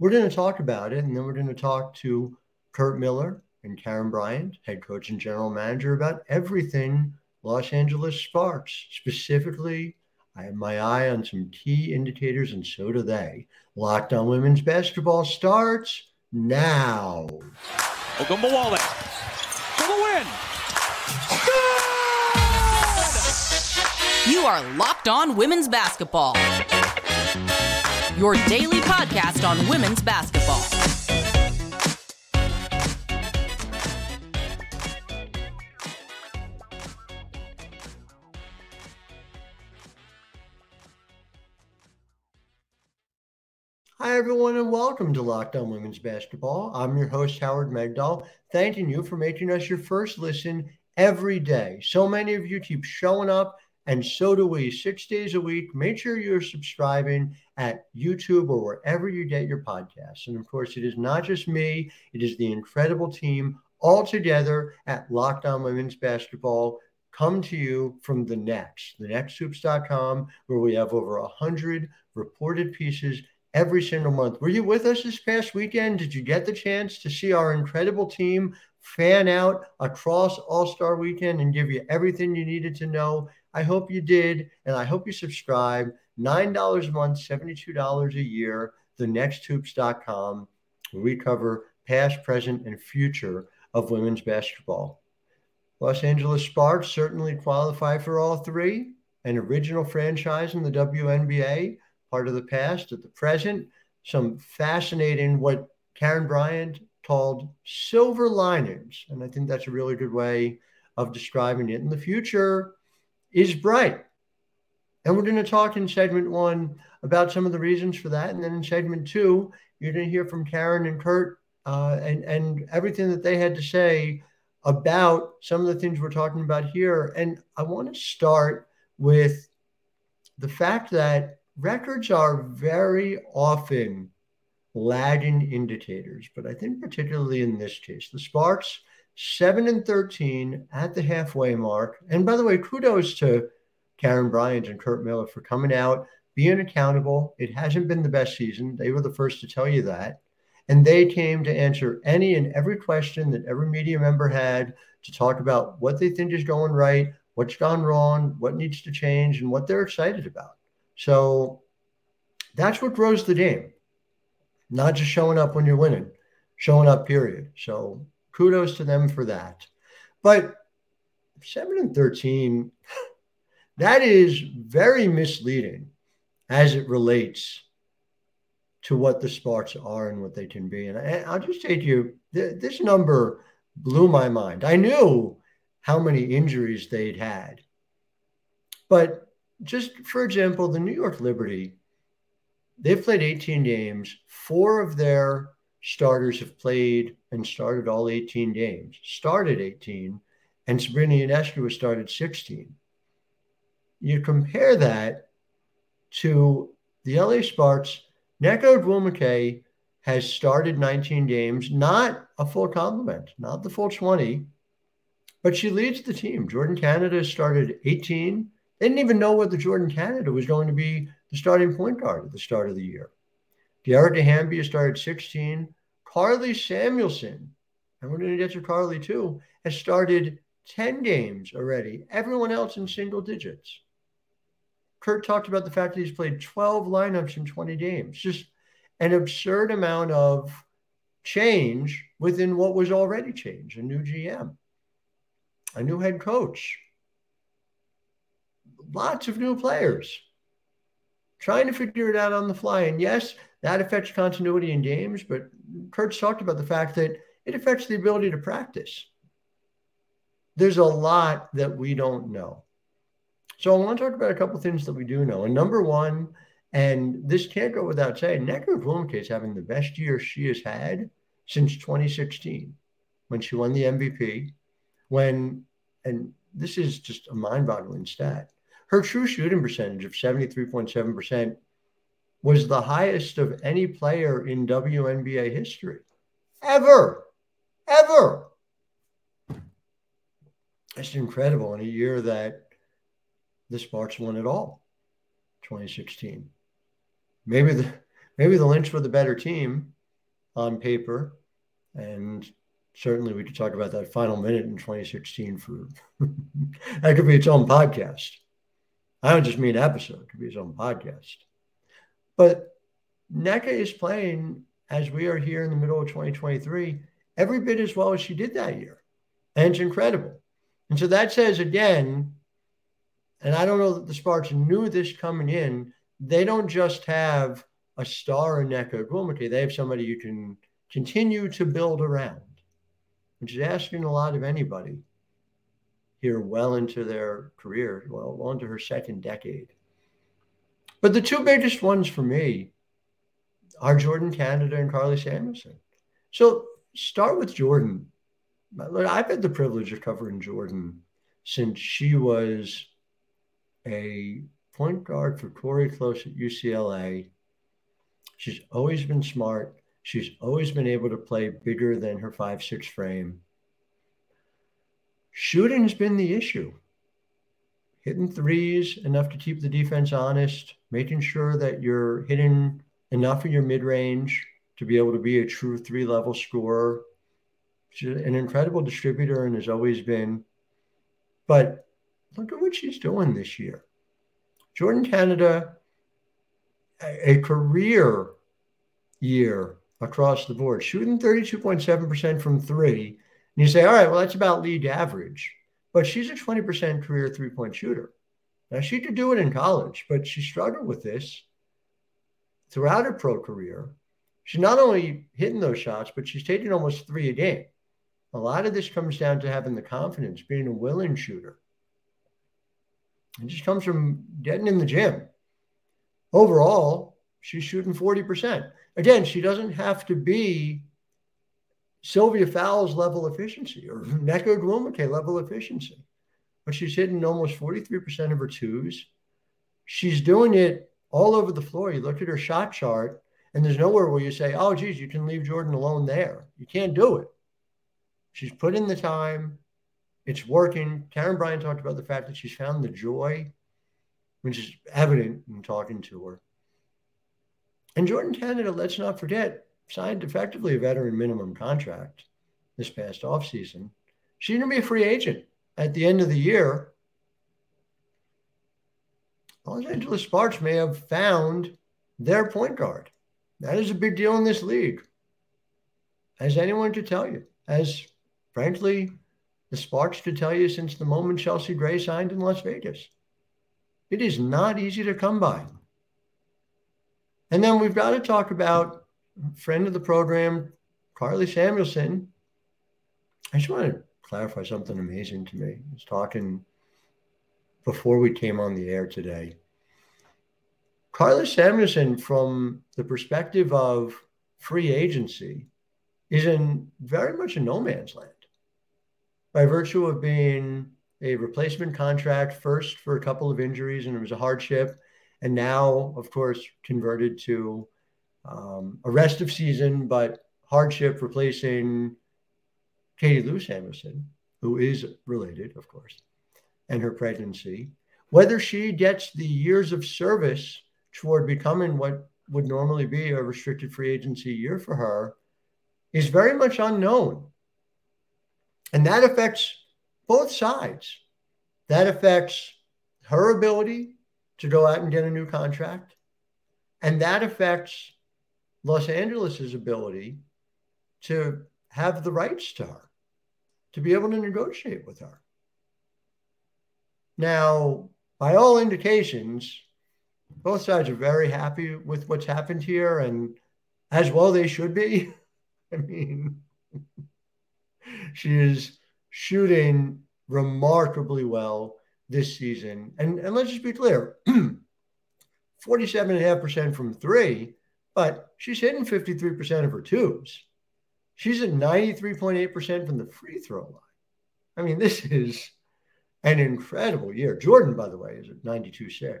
We're going to talk about it, and then we're going to talk to Curt Miller and Karen Bryant, head coach and general manager, about everything Los Angeles Sparks. Specifically, I have my eye on some key indicators, and so do they. Locked on women's basketball starts now. Ogunbowale for the win. You are Locked On Women's Basketball, your daily podcast on women's basketball. Hi, everyone, and welcome to Locked On Women's Basketball. I'm your host, Howard Megdal, thanking you for making us your first listen every day. So many of you keep showing up, and so do we, six days a week. Make sure you're subscribing at YouTube or wherever you get your podcasts. And of course, it is not just me, it is the incredible team all together at Locked On Women's Basketball come to you from the Next, thenexthoops.com, where we have over 100 reported pieces every single month. Were you with us this past weekend? Did you get the chance to see our incredible team fan out across All Star Weekend and give you everything you needed to know? I hope you did, and I hope you subscribe. $9 a month, $72 a year, thenexthoops.com, we cover past, present, and future of women's basketball. Los Angeles Sparks certainly qualify for all three an original franchise in the WNBA part of the past at the present, some fascinating what Karen Bryant called silver linings. And I think that's a really good way of describing it. In the future is bright. And we're going to talk in segment one about some of the reasons for that. And then in segment two, you're going to hear from Karen and Curt uh, and, and everything that they had to say about some of the things we're talking about here. And I want to start with the fact that records are very often lagging indicators, but I think particularly in this case, the Sparks seven and thirteen at the halfway mark. And by the way, kudos to Karen Bryant and Curt Miller for coming out, being accountable. It hasn't been the best season. They were the first to tell you that. And they came to answer any and every question that every media member had to talk about what they think is going right, what's gone wrong, what needs to change, and what they're excited about. So that's what grows the game, not just showing up when you're winning, showing up, period. So kudos to them for that. But 7 and 13, that is very misleading as it relates to what the Sparks are and what they can be. And I, will just take you, this number blew my mind. I knew how many injuries they'd had. But just for example, the New York Liberty, they've played 18 games. Four of their starters have played and started all 18 games, started 18, and Sabrina Ionescu has started 16. You compare that to the LA Sparks, Nneka Ogwumike has started 19 games, not a full complement, not the full 20, but she leads the team. Jordin Canada started 18. They didn't even know whether Jordin Canada was going to be the starting point guard at the start of the year. Dearica Hamby started 16. Karlie Samuelson, and we're going to get to Karlie too, has started 10 games already. Everyone else in single digits. Curt talked about the fact that he's played 12 lineups in 20 games. Just an absurd amount of change within what was already changed a new GM, a new head coach, lots of new players trying to figure it out on the fly. And yes, that affects continuity in games, but Curt's talked about the fact that it affects the ability to practice. There's a lot that we don't know. So I want to talk about a couple things that we do know. And number one, and this can't go without saying, Nneka Ogwumike is having the best year she has had since 2016 when she won the MVP. When, and this is just a mind boggling stat, her true shooting percentage of 73.7% was the highest of any player in WNBA history ever, ever. It's incredible in a year that the Sparks won it all, 2016. Maybe the maybe the Lynx were the better team on paper, and certainly we could talk about that final minute in 2016 for that could be its own podcast. I don't just mean episode; it could be its own podcast. But Nneka is playing as we are here in the middle of 2023 every bit as well as she did that year. And it's incredible. And so that says again, and I don't know that the Sparks knew this coming in, they don't just have a star in Nneka Ogwumike, they have somebody you can continue to build around, which is asking a lot of anybody here well into their career, well, well into her second decade. But the two biggest ones for me are Jordin Canada and Karlie Samuelson. So start with Jordin. I've had the privilege of covering Jordin since she was a point guard for Cori Close at UCLA. She's always been smart. She's always been able to play bigger than her five six frame. Shooting has been the issue hitting threes enough to keep the defense honest, making sure that you're hitting enough in your mid range to be able to be a true three level scorer. She's an incredible distributor and has always been. But look at what she's doing this year. Jordin Canada, a, a career year across the board, shooting 32.7% from three. And you say, all right, well, that's about league average but she's a 20% career three point shooter. Now, she could do it in college, but she struggled with this throughout her pro career. She's not only hitting those shots, but she's taking almost three a game. A lot of this comes down to having the confidence, being a willing shooter. It just comes from getting in the gym. Overall, she's shooting 40%. Again, she doesn't have to be Sylvia Fowles level efficiency or Nneka Ogwumike level efficiency. But she's hitting almost 43% of her twos. She's doing it all over the floor. You look at her shot chart, and there's nowhere where you say, oh, geez, you can leave Jordin alone there. You can't do it. She's put in the time. It's working. Karen Bryant talked about the fact that she's found the joy, which is evident in talking to her. And Jordin Canada, let's not forget, signed effectively a veteran minimum contract this past offseason. She's going to be a free agent at the end of the year. Los Angeles Sparks may have found their point guard. That is a big deal in this league. As anyone could tell you, as frankly, the Sparks could tell you since the moment Chelsea Gray signed in Las Vegas. It is not easy to come by. And then we've got to talk about friend of the program, Karlie Samuelson. I just want to clarify something amazing to me. I was talking before we came on the air today. Karlie Samuelson, from the perspective of free agency is in very much a no man's land by virtue of being a replacement contract first for a couple of injuries and it was a hardship and now of course converted to um, a rest of season but hardship replacing katie lou samuelson who is related of course and her pregnancy whether she gets the years of service toward becoming what would normally be a restricted free agency year for her is very much unknown and that affects both sides. That affects her ability to go out and get a new contract. And that affects Los Angeles's ability to have the rights to her, to be able to negotiate with her. Now, by all indications, both sides are very happy with what's happened here, and as well they should be. I mean, she is shooting remarkably well this season. And, and let's just be clear 47.5% from three, but she's hitting 53% of her twos. She's at 93.8% from the free throw line. I mean, this is an incredible year. Jordin, by the way, is at 92.6.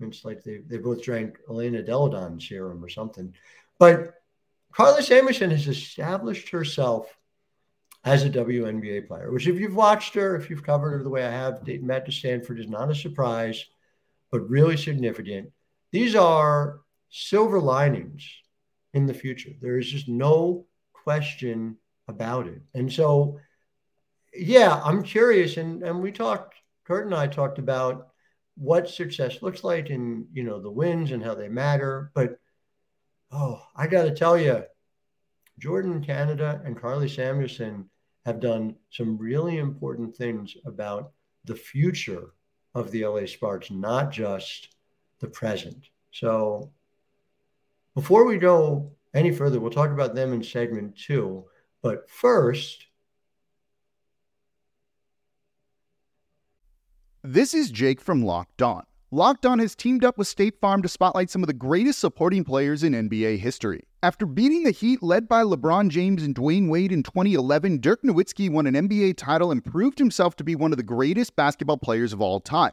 It's like they, they both drank Elena Delle Donne serum or something. But Karlie Samuelson has established herself as a WNBA player, which if you've watched her, if you've covered her the way I have, dating back to Stanford is not a surprise, but really significant. These are silver linings in the future. There is just no question about it. And so, yeah, I'm curious. And, and we talked, Curt and I talked about what success looks like and, you know, the wins and how they matter. But, oh, I got to tell you, Jordin Canada and Karlie Samuelson have done some really important things about the future of the LA Sparks, not just the present. So before we go any further, we'll talk about them in segment two. But first, this is Jake from Locked On. Locked On has teamed up with State Farm to spotlight some of the greatest supporting players in NBA history. After beating the Heat led by LeBron James and Dwyane Wade in 2011, Dirk Nowitzki won an NBA title and proved himself to be one of the greatest basketball players of all time.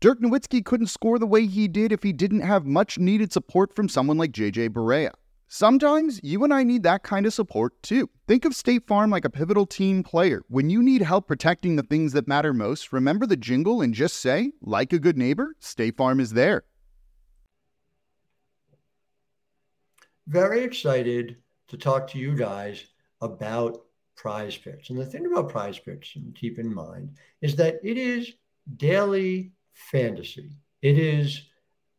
Dirk Nowitzki couldn't score the way he did if he didn't have much needed support from someone like JJ Barea. Sometimes you and I need that kind of support too. Think of State Farm like a pivotal team player. When you need help protecting the things that matter most, remember the jingle and just say, like a good neighbor, State Farm is there. Very excited to talk to you guys about prize picks. And the thing about prize picks, and keep in mind, is that it is daily fantasy. It is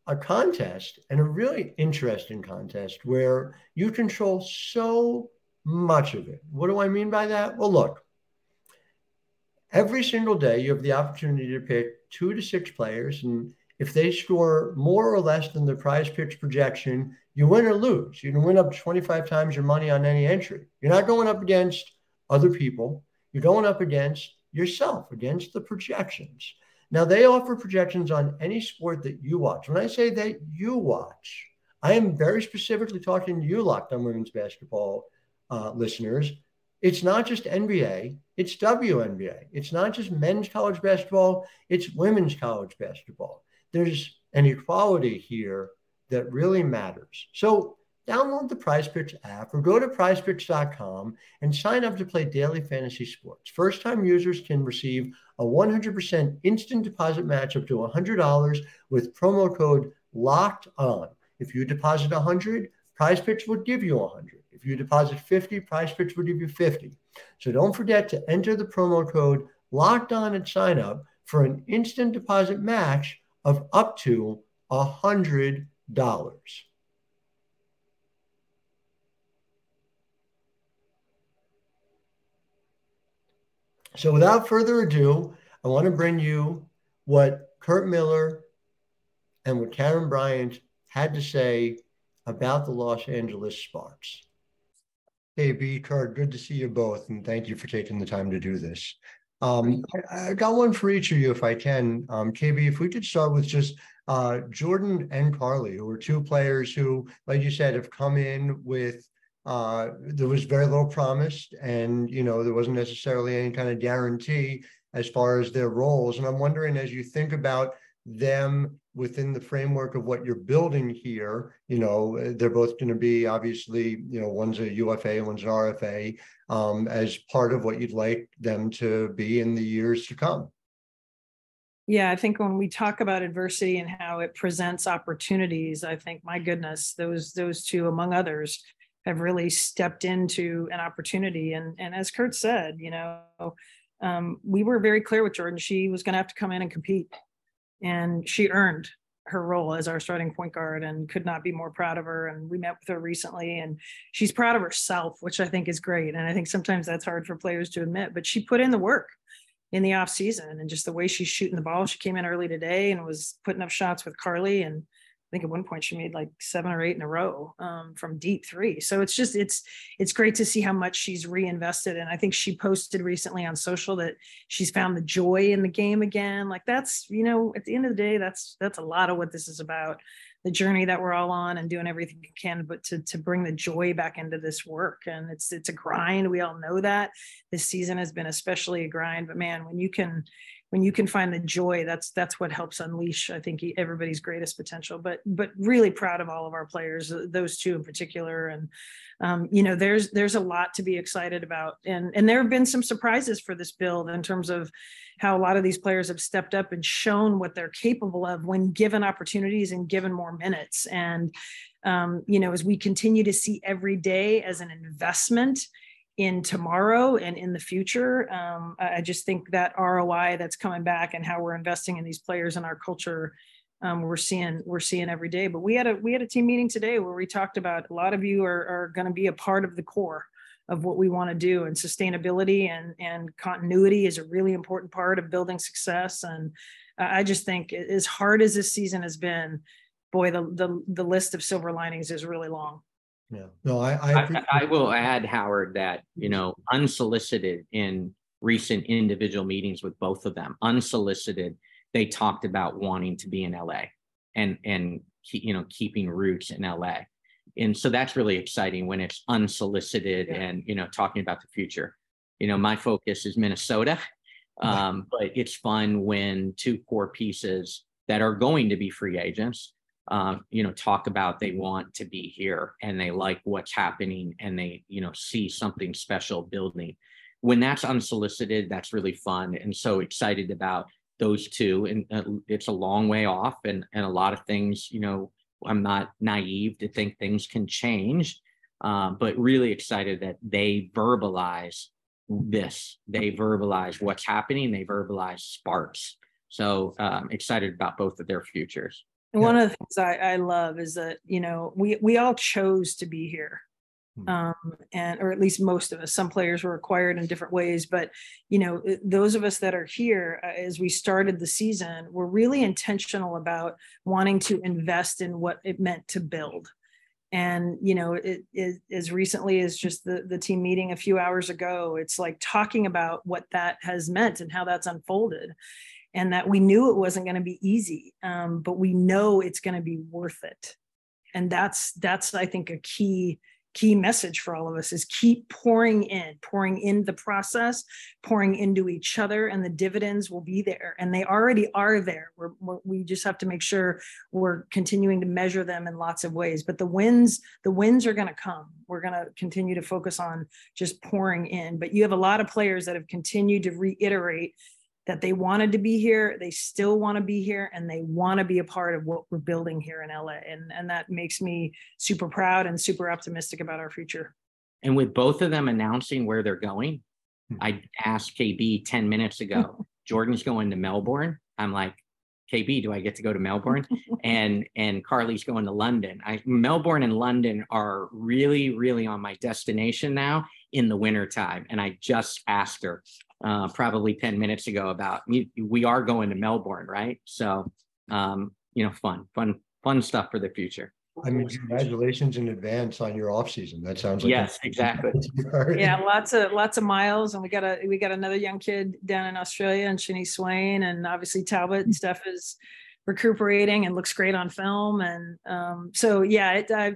a contest and a really interesting contest where you control so much of it. What do I mean by that? Well, look, every single day you have the opportunity to pick two to six players. And if they score more or less than the prize picks projection, you win or lose. You can win up 25 times your money on any entry. You're not going up against other people, you're going up against yourself, against the projections. Now, they offer projections on any sport that you watch. When I say that you watch, I am very specifically talking to you, Locked on Women's Basketball uh, listeners. It's not just NBA, it's WNBA. It's not just men's college basketball, it's women's college basketball. There's an equality here that really matters. So download the PrizePicks app or go to prizepicks.com and sign up to play daily fantasy sports. First time users can receive a 100% instant deposit match up to $100 with promo code locked on. If you deposit 100, PrizePicks will give you 100. If you deposit 50, PrizePicks will give you 50. So don't forget to enter the promo code locked on at sign up for an instant deposit match of up to $100. So without further ado, I want to bring you what Curt Miller and what Karen Bryant had to say about the Los Angeles Sparks. KB, Curt, good to see you both, and thank you for taking the time to do this. Um, I, I, got one for each of you, if I can. Um, KB, if we could start with just uh, Jordin and Karlie, who are two players who, like you said, have come in with uh, there was very little promised, and you know there wasn't necessarily any kind of guarantee as far as their roles. And I'm wondering, as you think about them within the framework of what you're building here, you know, they're both going to be obviously, you know, one's a UFA, one's an RFA, um, as part of what you'd like them to be in the years to come. Yeah, I think when we talk about adversity and how it presents opportunities, I think my goodness, those those two among others have really stepped into an opportunity. And and as Curt said, you know, um, we were very clear with Jordin. She was going to have to come in and compete and she earned her role as our starting point guard and could not be more proud of her and we met with her recently and she's proud of herself which i think is great and i think sometimes that's hard for players to admit but she put in the work in the off season and just the way she's shooting the ball she came in early today and was putting up shots with Karlie and I think at one point she made like seven or eight in a row um, from deep three. So it's just it's it's great to see how much she's reinvested. And I think she posted recently on social that she's found the joy in the game again. Like that's you know at the end of the day that's that's a lot of what this is about. The journey that we're all on and doing everything we can, but to to bring the joy back into this work. And it's it's a grind. We all know that this season has been especially a grind. But man, when you can when you can find the joy that's that's what helps unleash i think everybody's greatest potential. But but really proud of all of our players uh, those two in particular. And um, you know there's there's a lot to be excited about. And and there have been some surprises for this build in terms of how a lot of these players have stepped up and shown what they're capable of when given opportunities and given more minutes. And um, you know as we continue to see every day as an investment in tomorrow and in the future. Um, I just think that ROI that's coming back and how we're investing in these players and our culture, um, we're seeing we're seeing every day. But we had a we had a team meeting today where we talked about a lot of you are, are going to be a part of the core of what we want to do and sustainability and and continuity is a really important part of building success and i just think as hard as this season has been boy the the, the list of silver linings is really long yeah. No, I I, I, I will add, Howard, that you know, unsolicited in recent individual meetings with both of them, unsolicited, they talked about wanting to be in LA and and you know keeping roots in LA. And so that's really exciting when it's unsolicited yeah. and you know talking about the future. You know, my focus is Minnesota. Um, but it's fun when two core pieces that are going to be free agents um, you know, talk about they want to be here and they like what's happening and they, you know, see something special building. When that's unsolicited, that's really fun and so excited about those two. And uh, it's a long way off, and and a lot of things, you know, I'm not naive to think things can change, uh, but really excited that they verbalize this. They verbalize what's happening. They verbalize sparks. So um, excited about both of their futures. And one of the things I, I love is that, you know, we, we all chose to be here. Hmm. Um, and or at least most of us some players were acquired in different ways but you know those of us that are here uh, as we started the season were really intentional about wanting to invest in what it meant to build and you know it, it, as recently as just the, the team meeting a few hours ago it's like talking about what that has meant and how that's unfolded and that we knew it wasn't going to be easy um, but we know it's going to be worth it. And that's that's i think a key key message for all of us is keep pouring in pouring in the process pouring into each other and the dividends will be there. And they already are there. We're, we're, we just have to make sure we're continuing to measure them in lots of ways. But the wins the wins are going to come. We're going to continue to focus on just pouring in. But you have a lot of players that have continued to reiterate that they wanted to be here, they still want to be here, and they want to be a part of what we're building here in LA. And, and that makes me super proud and super optimistic about our future. And with both of them announcing where they're going, hmm. I asked KB 10 minutes ago, Jordin's going to Melbourne. I'm like, KB, do I get to go to Melbourne? and and Karlie's going to London. I Melbourne and London are really, really on my destination now in the winter time. And I just asked her, uh, probably 10 minutes ago about we are going to Melbourne, right? So, um, you know, fun, fun, fun stuff for the future. I mean, congratulations in advance on your off season. That sounds like yes, exactly. yeah, lots of lots of miles, and we got a we got another young kid down in Australia, and Shani Swain, and obviously Talbot and Steph is recuperating and looks great on film, and um, so yeah, it, I,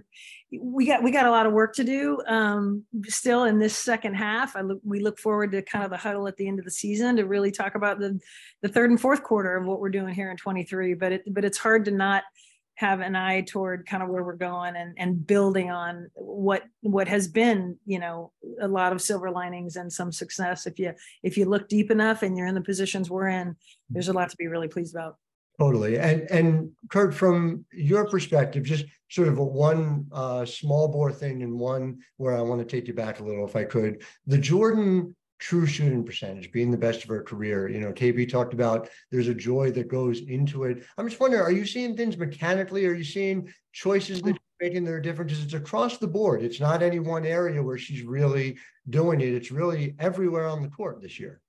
we got we got a lot of work to do um, still in this second half. I look, we look forward to kind of the huddle at the end of the season to really talk about the the third and fourth quarter of what we're doing here in 23. But it but it's hard to not have an eye toward kind of where we're going and and building on what what has been you know a lot of silver linings and some success if you if you look deep enough and you're in the positions we're in there's a lot to be really pleased about totally and and curt from your perspective just sort of a one uh, small bore thing and one where i want to take you back a little if i could the jordin true shooting percentage, being the best of her career. You know, KB talked about there's a joy that goes into it. I'm just wondering, are you seeing things mechanically? Are you seeing choices that you're making that are different? Because it's across the board. It's not any one area where she's really doing it. It's really everywhere on the court this year.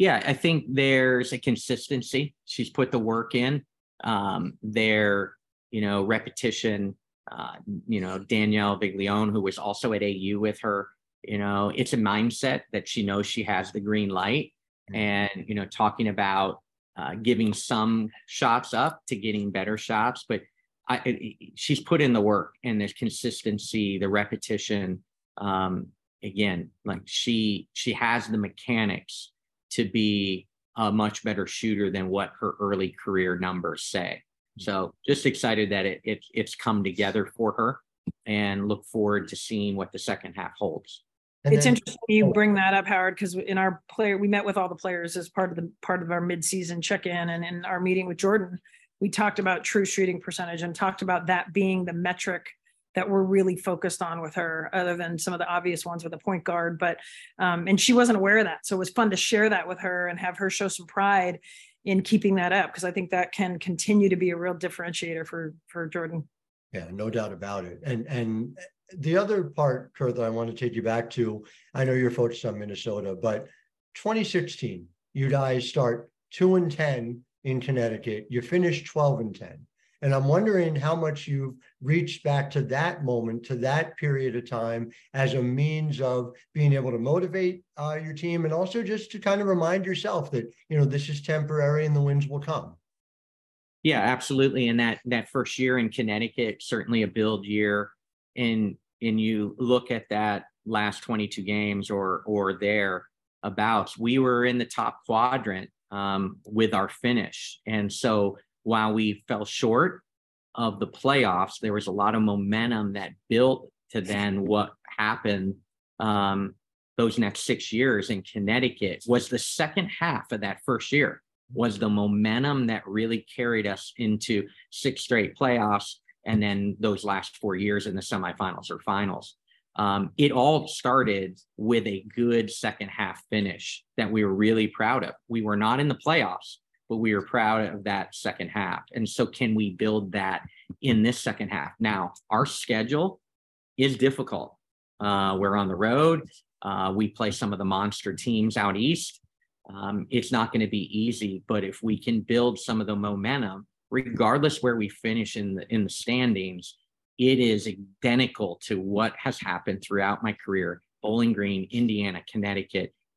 Yeah, I think there's a consistency. She's put the work in. Um, there, you know, repetition. Uh, you know, Danielle Viglione, who was also at AU with her, you know it's a mindset that she knows she has the green light mm-hmm. and you know talking about uh, giving some shots up to getting better shots but I, it, she's put in the work and there's consistency the repetition um, again like she she has the mechanics to be a much better shooter than what her early career numbers say mm-hmm. so just excited that it, it it's come together for her and look forward to seeing what the second half holds and it's then, interesting you oh. bring that up, Howard, because in our player, we met with all the players as part of the part of our midseason check-in, and in our meeting with Jordin, we talked about true shooting percentage and talked about that being the metric that we're really focused on with her, other than some of the obvious ones with a point guard. But um, and she wasn't aware of that, so it was fun to share that with her and have her show some pride in keeping that up because I think that can continue to be a real differentiator for for Jordin. Yeah, no doubt about it. And and the other part, Curt, that I want to take you back to, I know you're focused on Minnesota, but 2016, you guys start two and 10 in Connecticut. You finish 12 and 10. And I'm wondering how much you've reached back to that moment, to that period of time, as a means of being able to motivate uh, your team, and also just to kind of remind yourself that you know this is temporary and the wins will come. Yeah, absolutely. And that that first year in Connecticut, certainly a build year and and you look at that last 22 games or or there abouts, we were in the top quadrant um, with our finish. And so while we fell short of the playoffs, there was a lot of momentum that built to then what happened um, those next six years in Connecticut was the second half of that first year was the momentum that really carried us into six straight playoffs and then those last four years in the semifinals or finals. Um, it all started with a good second half finish that we were really proud of. We were not in the playoffs, but we were proud of that second half. And so, can we build that in this second half? Now, our schedule is difficult. Uh, we're on the road. Uh, we play some of the monster teams out east. Um, it's not going to be easy, but if we can build some of the momentum regardless where we finish in the in the standings, it is identical to what has happened throughout my career. Bowling Green, Indiana, Connecticut.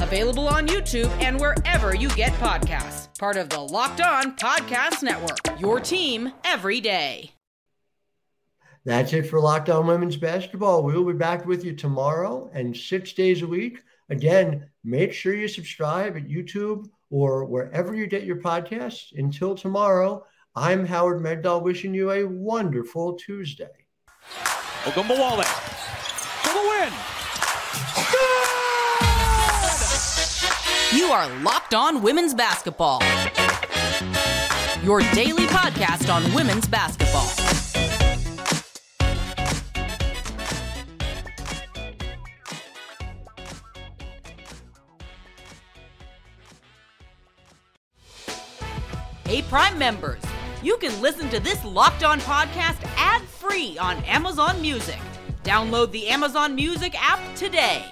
available on YouTube and wherever you get podcasts. Part of the Locked On Podcast Network. Your team every day. That's it for Locked On Women's Basketball. We'll be back with you tomorrow and six days a week. Again, make sure you subscribe at YouTube or wherever you get your podcasts. Until tomorrow, I'm Howard Megdal wishing you a wonderful Tuesday. Ogunbowale for the win. You are Locked On Women's Basketball your daily podcast on women's basketball. Hey, Prime members, you can listen to this Locked On podcast ad free on Amazon Music. Download the Amazon Music app today.